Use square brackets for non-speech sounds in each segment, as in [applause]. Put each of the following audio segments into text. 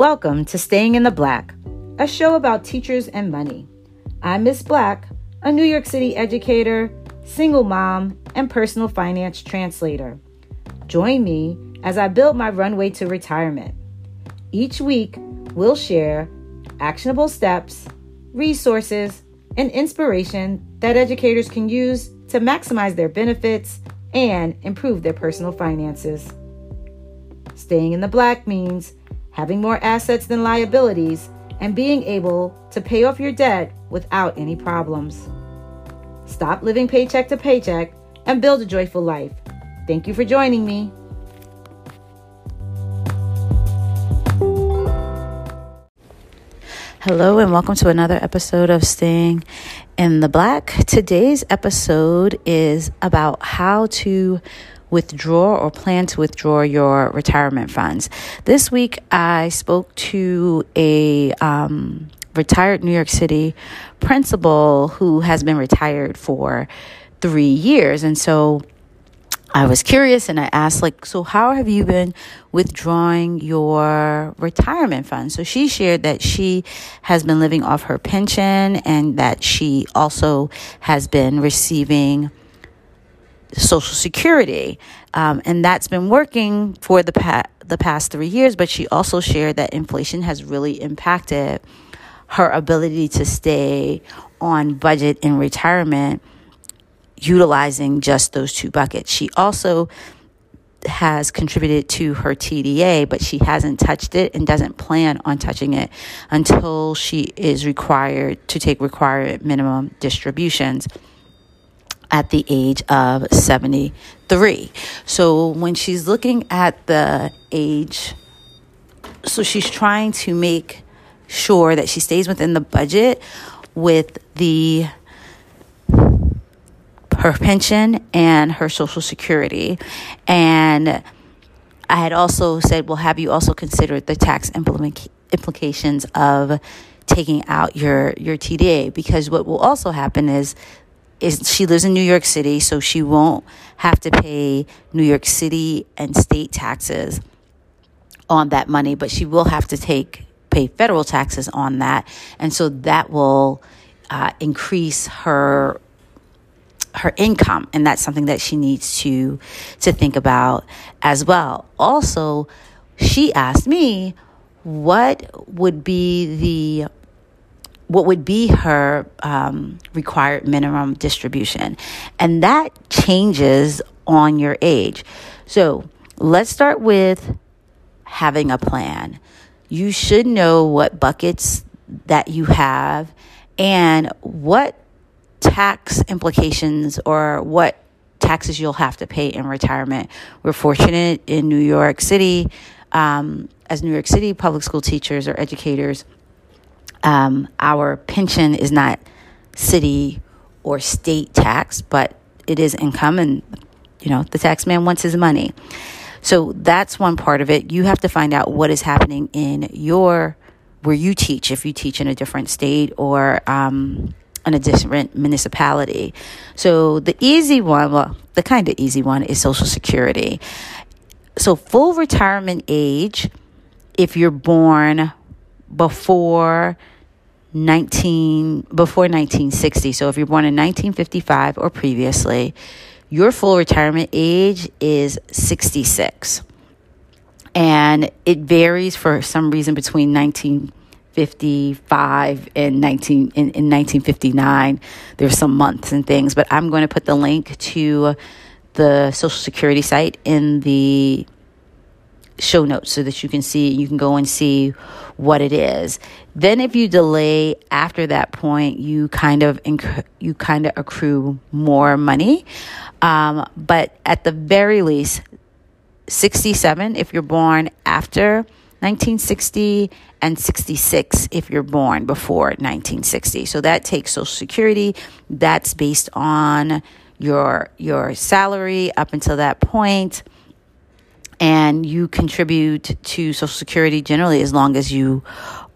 Welcome to Staying in the Black, a show about teachers and money. I'm Miss Black, a New York City educator, single mom, and personal finance translator. Join me as I build my runway to retirement. Each week, we'll share actionable steps, resources, and inspiration that educators can use to maximize their benefits and improve their personal finances. Staying in the black means having more assets than liabilities and being able to pay off your debt without any problems. Stop living paycheck to paycheck and build a joyful life. Thank you for joining me. Hello, and welcome to another episode of Staying in the Black. Today's episode is about how to withdraw or plan to withdraw your retirement funds. This week, I spoke to a um, retired New York City principal who has been retired for three years. And so I was curious and I asked, like, so how have you been withdrawing your retirement fund? So she shared that she has been living off her pension and that she also has been receiving Social Security. Um, and that's been working for the, pa- the past three years, but she also shared that inflation has really impacted her ability to stay on budget in retirement utilizing just those two buckets. She also has contributed to her TDA, but she hasn't touched it and doesn't plan on touching it until she is required to take required minimum distributions at the age of 73. So when she's looking at the age, so she's trying to make sure that she stays within the budget with the her pension and her social security. And I had also said, well, have you also considered the tax implement- implications of taking out your, your TDA? Because what will also happen is is she lives in New York City, so she won't have to pay New York City and state taxes on that money, but she will have to take pay federal taxes on that, and so that will uh, increase her her income and that's something that she needs to to think about as well. Also she asked me what would be the what would be her um, required minimum distribution. And that changes on your age. So let's start with having a plan. You should know what buckets that you have and what tax implications or what taxes you'll have to pay in retirement. We're fortunate in New York City, um, as New York City public school teachers or educators, um, our pension is not city or state tax, but it is income, and you know the tax man wants his money. So that's one part of it. You have to find out what is happening in your where you teach, if you teach in a different state or um, in a different municipality. So the easy one, well, the kind of easy one is Social Security. So full retirement age, if you're born before 19 before 1960 so if you're born in 1955 or previously your full retirement age is 66 and it varies for some reason between 1955 and 19 in, in 1959 there's some months and things but i'm going to put the link to the social security site in the show notes so that you can see you can go and see what it is then if you delay after that point you kind of inc- you kind of accrue more money um, but at the very least 67 if you're born after 1960 and 66 if you're born before 1960. So that takes Social Security. That's based on your your salary up until that point and you contribute to Social Security generally as long as you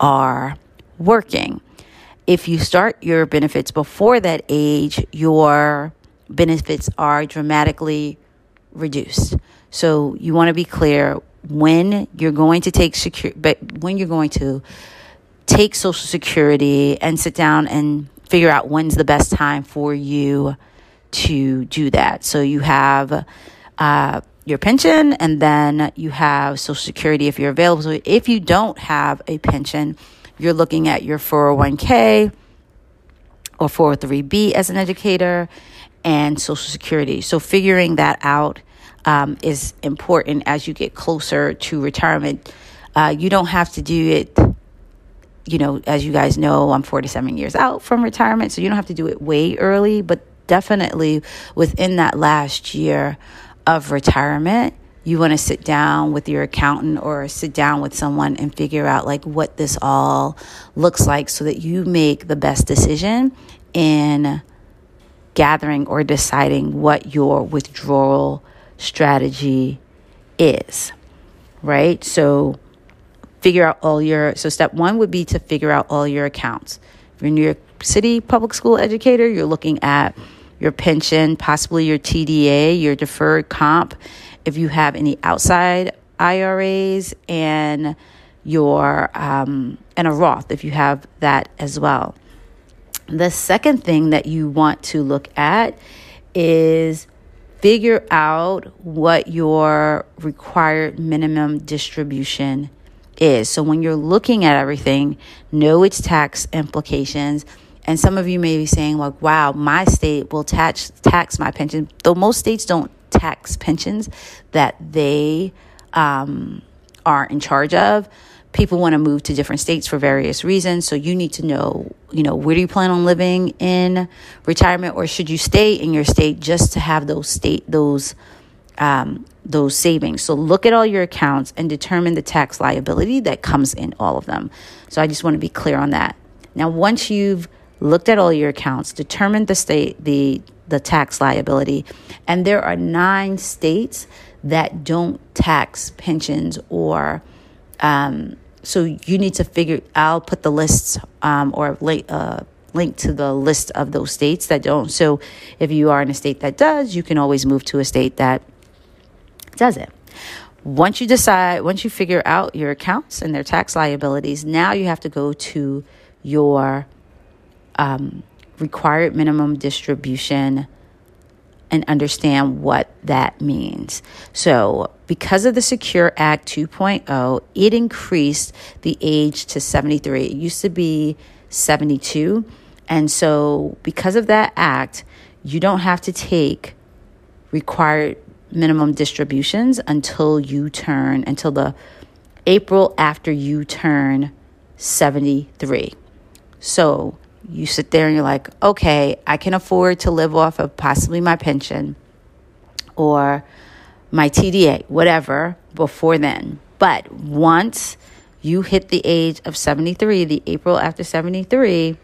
are working. If you start your benefits before that age, your benefits are dramatically reduced. So you want to be clear when you're going to take secure, but when you're going to take Social Security and sit down and figure out when's the best time for you to do that. So you have uh, your pension and then you have Social Security if you're available. So if you don't have a pension, you're looking at your 401k or 403b as an educator and Social Security. So figuring that out um, is important as you get closer to retirement. Uh, you don't have to do it you know, as you guys know, I'm 47 years out from retirement, so you don't have to do it way early, but definitely within that last year of retirement, you want to sit down with your accountant or sit down with someone and figure out like what this all looks like so that you make the best decision in gathering or deciding what your withdrawal strategy is. Right? So figure out all your so step one would be to figure out all your accounts if you're a new york city public school educator you're looking at your pension possibly your tda your deferred comp if you have any outside iras and your um, and a roth if you have that as well the second thing that you want to look at is figure out what your required minimum distribution is. So when you're looking at everything, know its tax implications. And some of you may be saying, like, wow, my state will tax tax my pension. Though most states don't tax pensions that they um, are in charge of. People want to move to different states for various reasons. So you need to know, you know, where do you plan on living in retirement, or should you stay in your state just to have those state those um, those savings. So look at all your accounts and determine the tax liability that comes in all of them. So I just want to be clear on that. Now, once you've looked at all your accounts, determined the state the the tax liability, and there are nine states that don't tax pensions or um, so you need to figure. I'll put the lists um, or late. Uh, link to the list of those states that don't. So if you are in a state that does, you can always move to a state that does it. Once you decide, once you figure out your accounts and their tax liabilities, now you have to go to your um, required minimum distribution and understand what that means. So, because of the Secure Act 2.0, it increased the age to 73. It used to be 72. And so, because of that act, you don't have to take required minimum distributions until you turn, until the April after you turn 73. So you sit there and you're like, okay, I can afford to live off of possibly my pension or my TDA, whatever, before then. But once you hit the age of 73, the April after 73,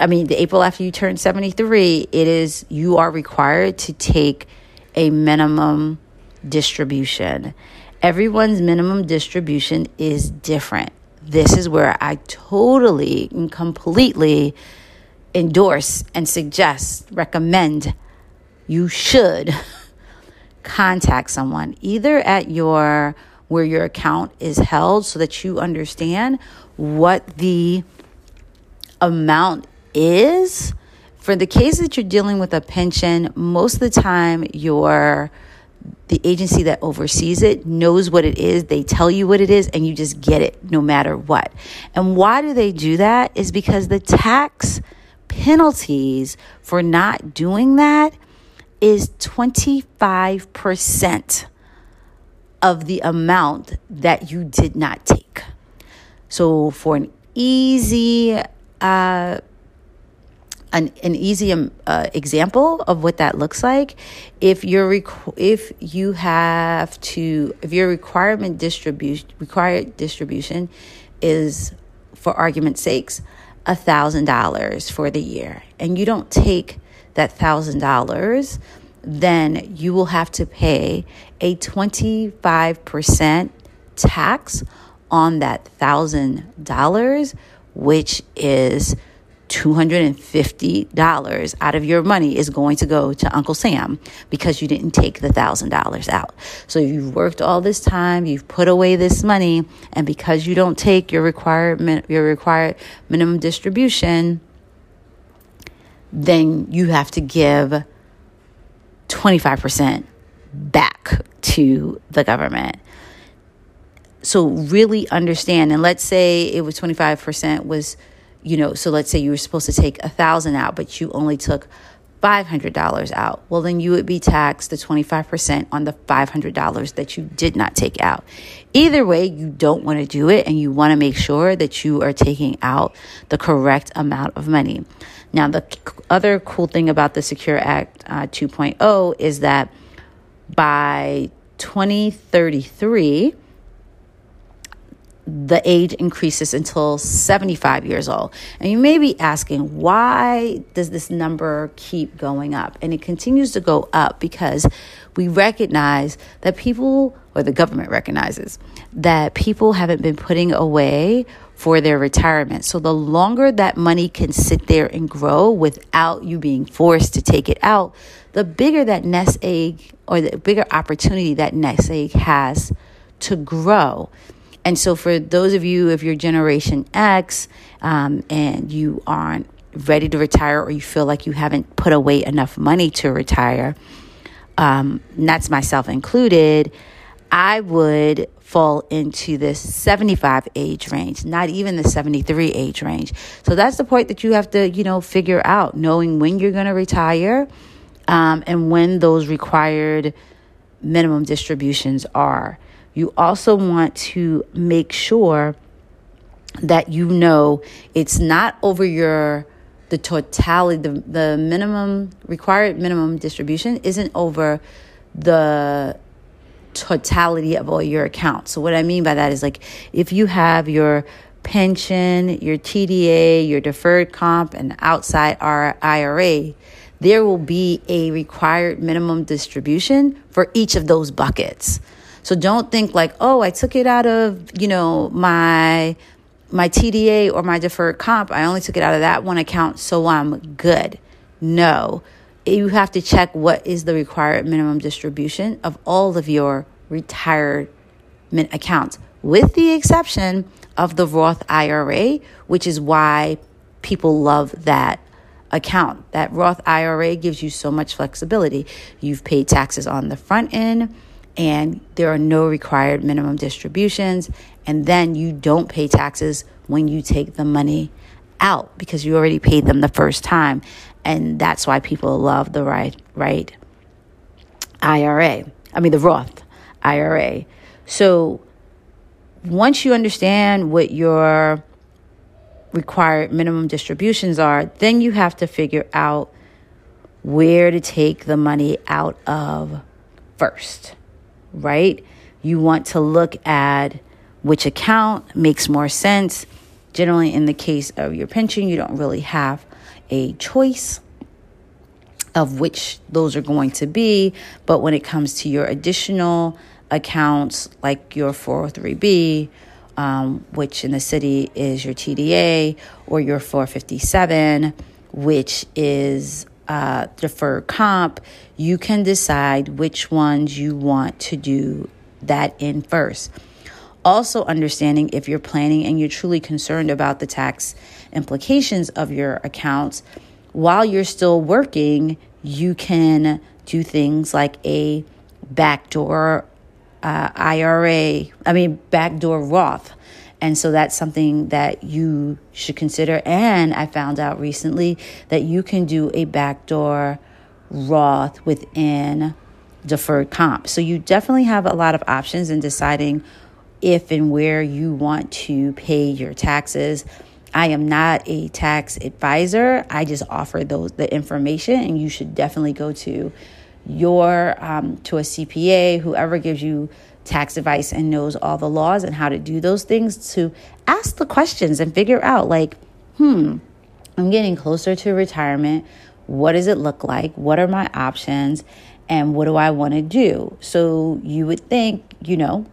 I mean, the April after you turn 73, it is, you are required to take a minimum distribution. Everyone's minimum distribution is different. This is where I totally and completely endorse and suggest, recommend you should [laughs] contact someone either at your where your account is held so that you understand what the amount is. For the case that you're dealing with a pension, most of the time your the agency that oversees it knows what it is. They tell you what it is and you just get it no matter what. And why do they do that? Is because the tax penalties for not doing that is 25% of the amount that you did not take. So for an easy uh, an, an easy um, uh, example of what that looks like. If you're requ- if you have to if your requirement distribution required distribution is for argument's sakes a thousand dollars for the year and you don't take that thousand dollars then you will have to pay a 25% tax on that thousand dollars which is $250 out of your money is going to go to Uncle Sam because you didn't take the $1,000 out. So you've worked all this time, you've put away this money, and because you don't take your required your required minimum distribution, then you have to give 25% back to the government. So really understand and let's say it was 25% was you know, so let's say you were supposed to take a thousand out, but you only took $500 out. Well, then you would be taxed the 25% on the $500 that you did not take out. Either way, you don't want to do it and you want to make sure that you are taking out the correct amount of money. Now, the other cool thing about the Secure Act uh, 2.0 is that by 2033, the age increases until 75 years old. And you may be asking, why does this number keep going up? And it continues to go up because we recognize that people, or the government recognizes, that people haven't been putting away for their retirement. So the longer that money can sit there and grow without you being forced to take it out, the bigger that nest egg or the bigger opportunity that nest egg has to grow. And so, for those of you, if you're Generation X um, and you aren't ready to retire or you feel like you haven't put away enough money to retire, um, that's myself included, I would fall into this 75 age range, not even the 73 age range. So that's the point that you have to, you know, figure out, knowing when you're going to retire um, and when those required minimum distributions are. You also want to make sure that you know it's not over your the totality the, the minimum required minimum distribution isn't over the totality of all your accounts. So what I mean by that is like if you have your pension, your TDA, your deferred comp and outside our IRA, there will be a required minimum distribution for each of those buckets. So don't think like, oh, I took it out of, you know, my my TDA or my deferred comp. I only took it out of that one account, so I'm good. No. You have to check what is the required minimum distribution of all of your retirement accounts, with the exception of the Roth IRA, which is why people love that account. That Roth IRA gives you so much flexibility. You've paid taxes on the front end and there are no required minimum distributions. And then you don't pay taxes when you take the money out because you already paid them the first time. And that's why people love the right, right IRA. I mean, the Roth IRA. So once you understand what your required minimum distributions are, then you have to figure out where to take the money out of first right? You want to look at which account makes more sense. Generally, in the case of your pension, you don't really have a choice of which those are going to be. But when it comes to your additional accounts, like your 403b, um, which in the city is your TDA, or your 457, which is uh, deferred comp, you can decide which ones you want to do that in first. Also, understanding if you're planning and you're truly concerned about the tax implications of your accounts, while you're still working, you can do things like a backdoor uh, IRA, I mean, backdoor Roth and so that's something that you should consider. And I found out recently that you can do a backdoor Roth within deferred comp. So you definitely have a lot of options in deciding if and where you want to pay your taxes. I am not a tax advisor. I just offer those the information, and you should definitely go to your um, to a CPA, whoever gives you tax advice and knows all the laws and how to do those things to ask the questions and figure out like, hmm, I'm getting closer to retirement. What does it look like? What are my options? And what do I want to do? So you would think, you know,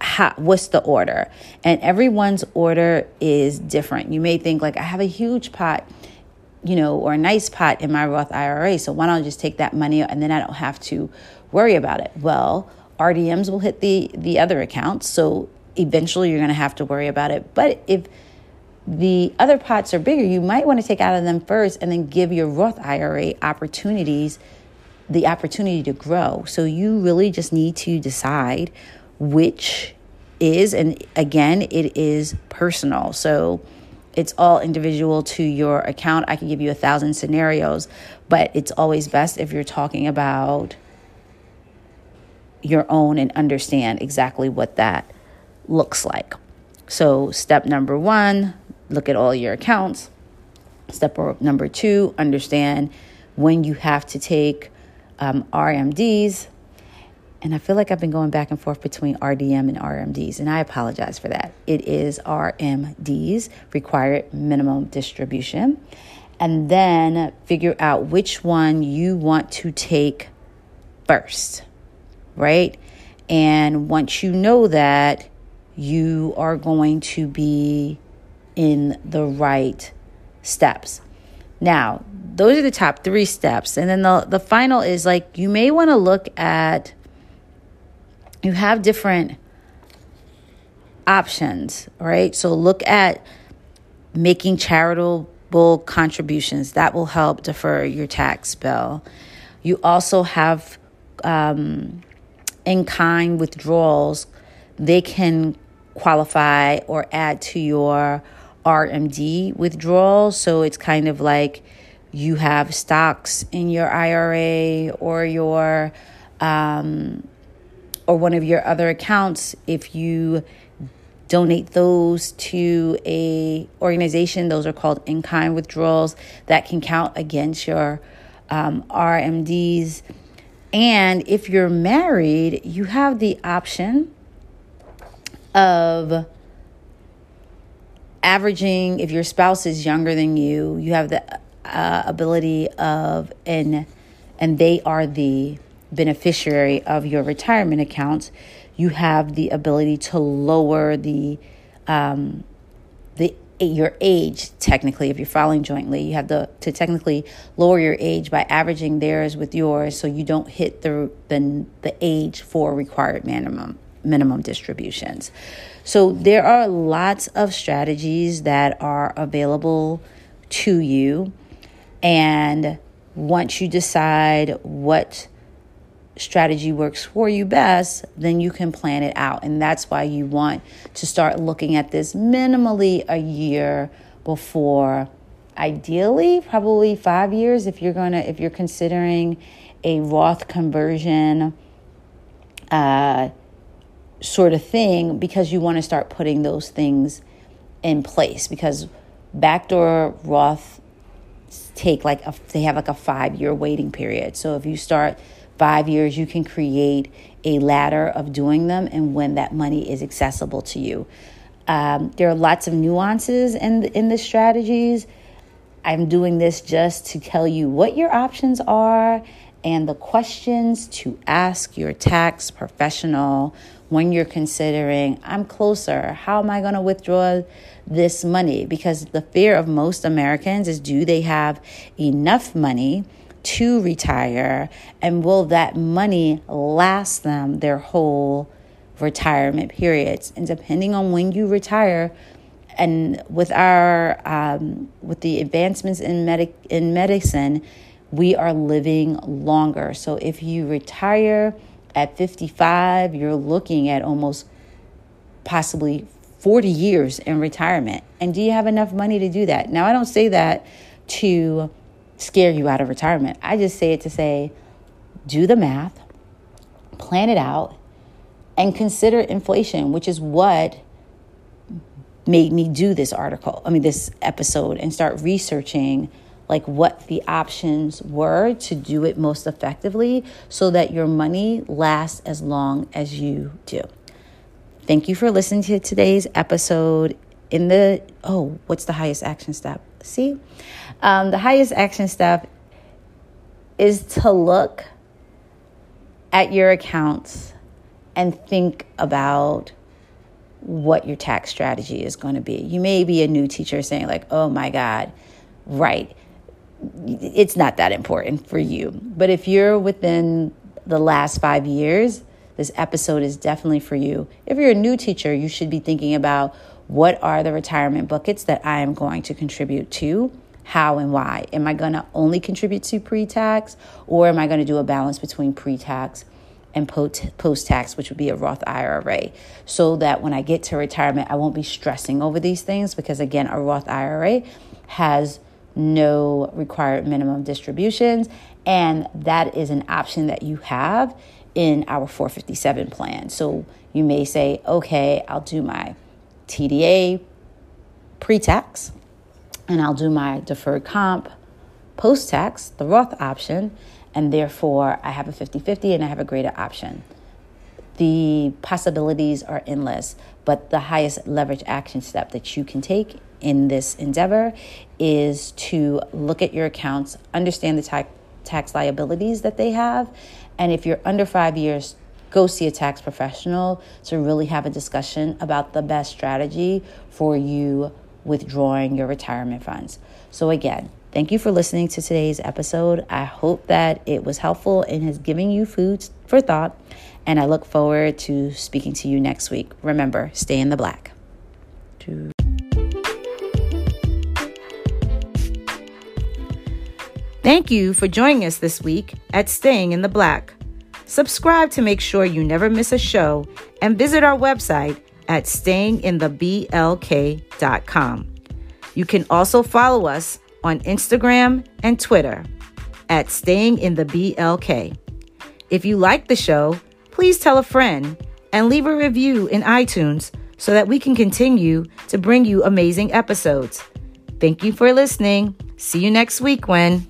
how, what's the order? And everyone's order is different. You may think, like, I have a huge pot, you know, or a nice pot in my Roth IRA. So why don't I just take that money and then I don't have to worry about it? Well, RDMs will hit the, the other accounts. So eventually you're going to have to worry about it. But if the other pots are bigger, you might want to take out of them first and then give your Roth IRA opportunities the opportunity to grow. So you really just need to decide which is, and again, it is personal. So it's all individual to your account. I can give you a thousand scenarios, but it's always best if you're talking about your own and understand exactly what that looks like. So, step number one, look at all your accounts. Step number two, understand when you have to take um, RMDs. And I feel like I've been going back and forth between RDM and RMDs, and I apologize for that. It is RMDs, required minimum distribution. And then figure out which one you want to take first, right? And once you know that, you are going to be in the right steps. Now, those are the top three steps. And then the, the final is like you may want to look at, you have different options, right? So look at making charitable contributions. That will help defer your tax bill. You also have um, in kind withdrawals, they can qualify or add to your RMD withdrawal. So it's kind of like you have stocks in your IRA or your um, or one of your other accounts. If you donate those to a organization, those are called in kind withdrawals that can count against your um, RMDs. And if you're married, you have the option of averaging, if your spouse is younger than you, you have the uh, ability of, and, and they are the beneficiary of your retirement accounts, you have the ability to lower the, um, your age technically if you're filing jointly you have to, to technically lower your age by averaging theirs with yours so you don't hit the the, the age for required minimum minimum distributions so there are lots of strategies that are available to you. And once you decide what strategy works for you best, then you can plan it out. And that's why you want to start looking at this minimally a year before ideally probably 5 years if you're going to if you're considering a Roth conversion uh sort of thing because you want to start putting those things in place because backdoor Roth take like a, they have like a five year waiting period. So if you start five years, you can create a ladder of doing them and when that money is accessible to you. Um, there are lots of nuances in in the strategies. I'm doing this just to tell you what your options are and the questions to ask your tax professional when you're considering, I'm closer, how am I going to withdraw this money? Because the fear of most Americans is do they have enough money to retire? And will that money last them their whole retirement periods? And depending on when you retire, and with our um, with the advancements in medic in medicine, we are living longer. So if you retire at 55, you're looking at almost possibly 40 years in retirement. And do you have enough money to do that? Now, I don't say that to scare you out of retirement. I just say it to say, do the math, plan it out, and consider inflation, which is what made me do this article, I mean, this episode, and start researching like what the options were to do it most effectively so that your money lasts as long as you do. Thank you for listening to today's episode. In the, oh, what's the highest action step? See? Um, the highest action step is to look at your accounts and think about what your tax strategy is going to be. You may be a new teacher saying, like, oh my God, right. It's not that important for you. But if you're within the last five years, this episode is definitely for you. If you're a new teacher, you should be thinking about what are the retirement buckets that I am going to contribute to how and why. Am I going to only contribute to pre tax or am I going to do a balance between pre tax and post tax, which would be a Roth IRA, so that when I get to retirement, I won't be stressing over these things because, again, a Roth IRA has no required minimum distributions, and that is an option that you have in our 457 plan. So you may say, okay, I'll do my TDA pre tax and I'll do my deferred comp post tax, the Roth option, and therefore I have a 50 50 and I have a greater option. The possibilities are endless, but the highest leverage action step that you can take in this endeavor is to look at your accounts, understand the tax, tax liabilities that they have, and if you're under five years, go see a tax professional to really have a discussion about the best strategy for you withdrawing your retirement funds. So, again, thank you for listening to today's episode. I hope that it was helpful and has given you food for thought. And I look forward to speaking to you next week. Remember, stay in the black. Thank you for joining us this week at Staying in the Black. Subscribe to make sure you never miss a show and visit our website at stayingintheblk.com. You can also follow us on Instagram and Twitter at Staying in the BLK. If you like the show, please tell a friend and leave a review in iTunes so that we can continue to bring you amazing episodes. Thank you for listening. See you next week when.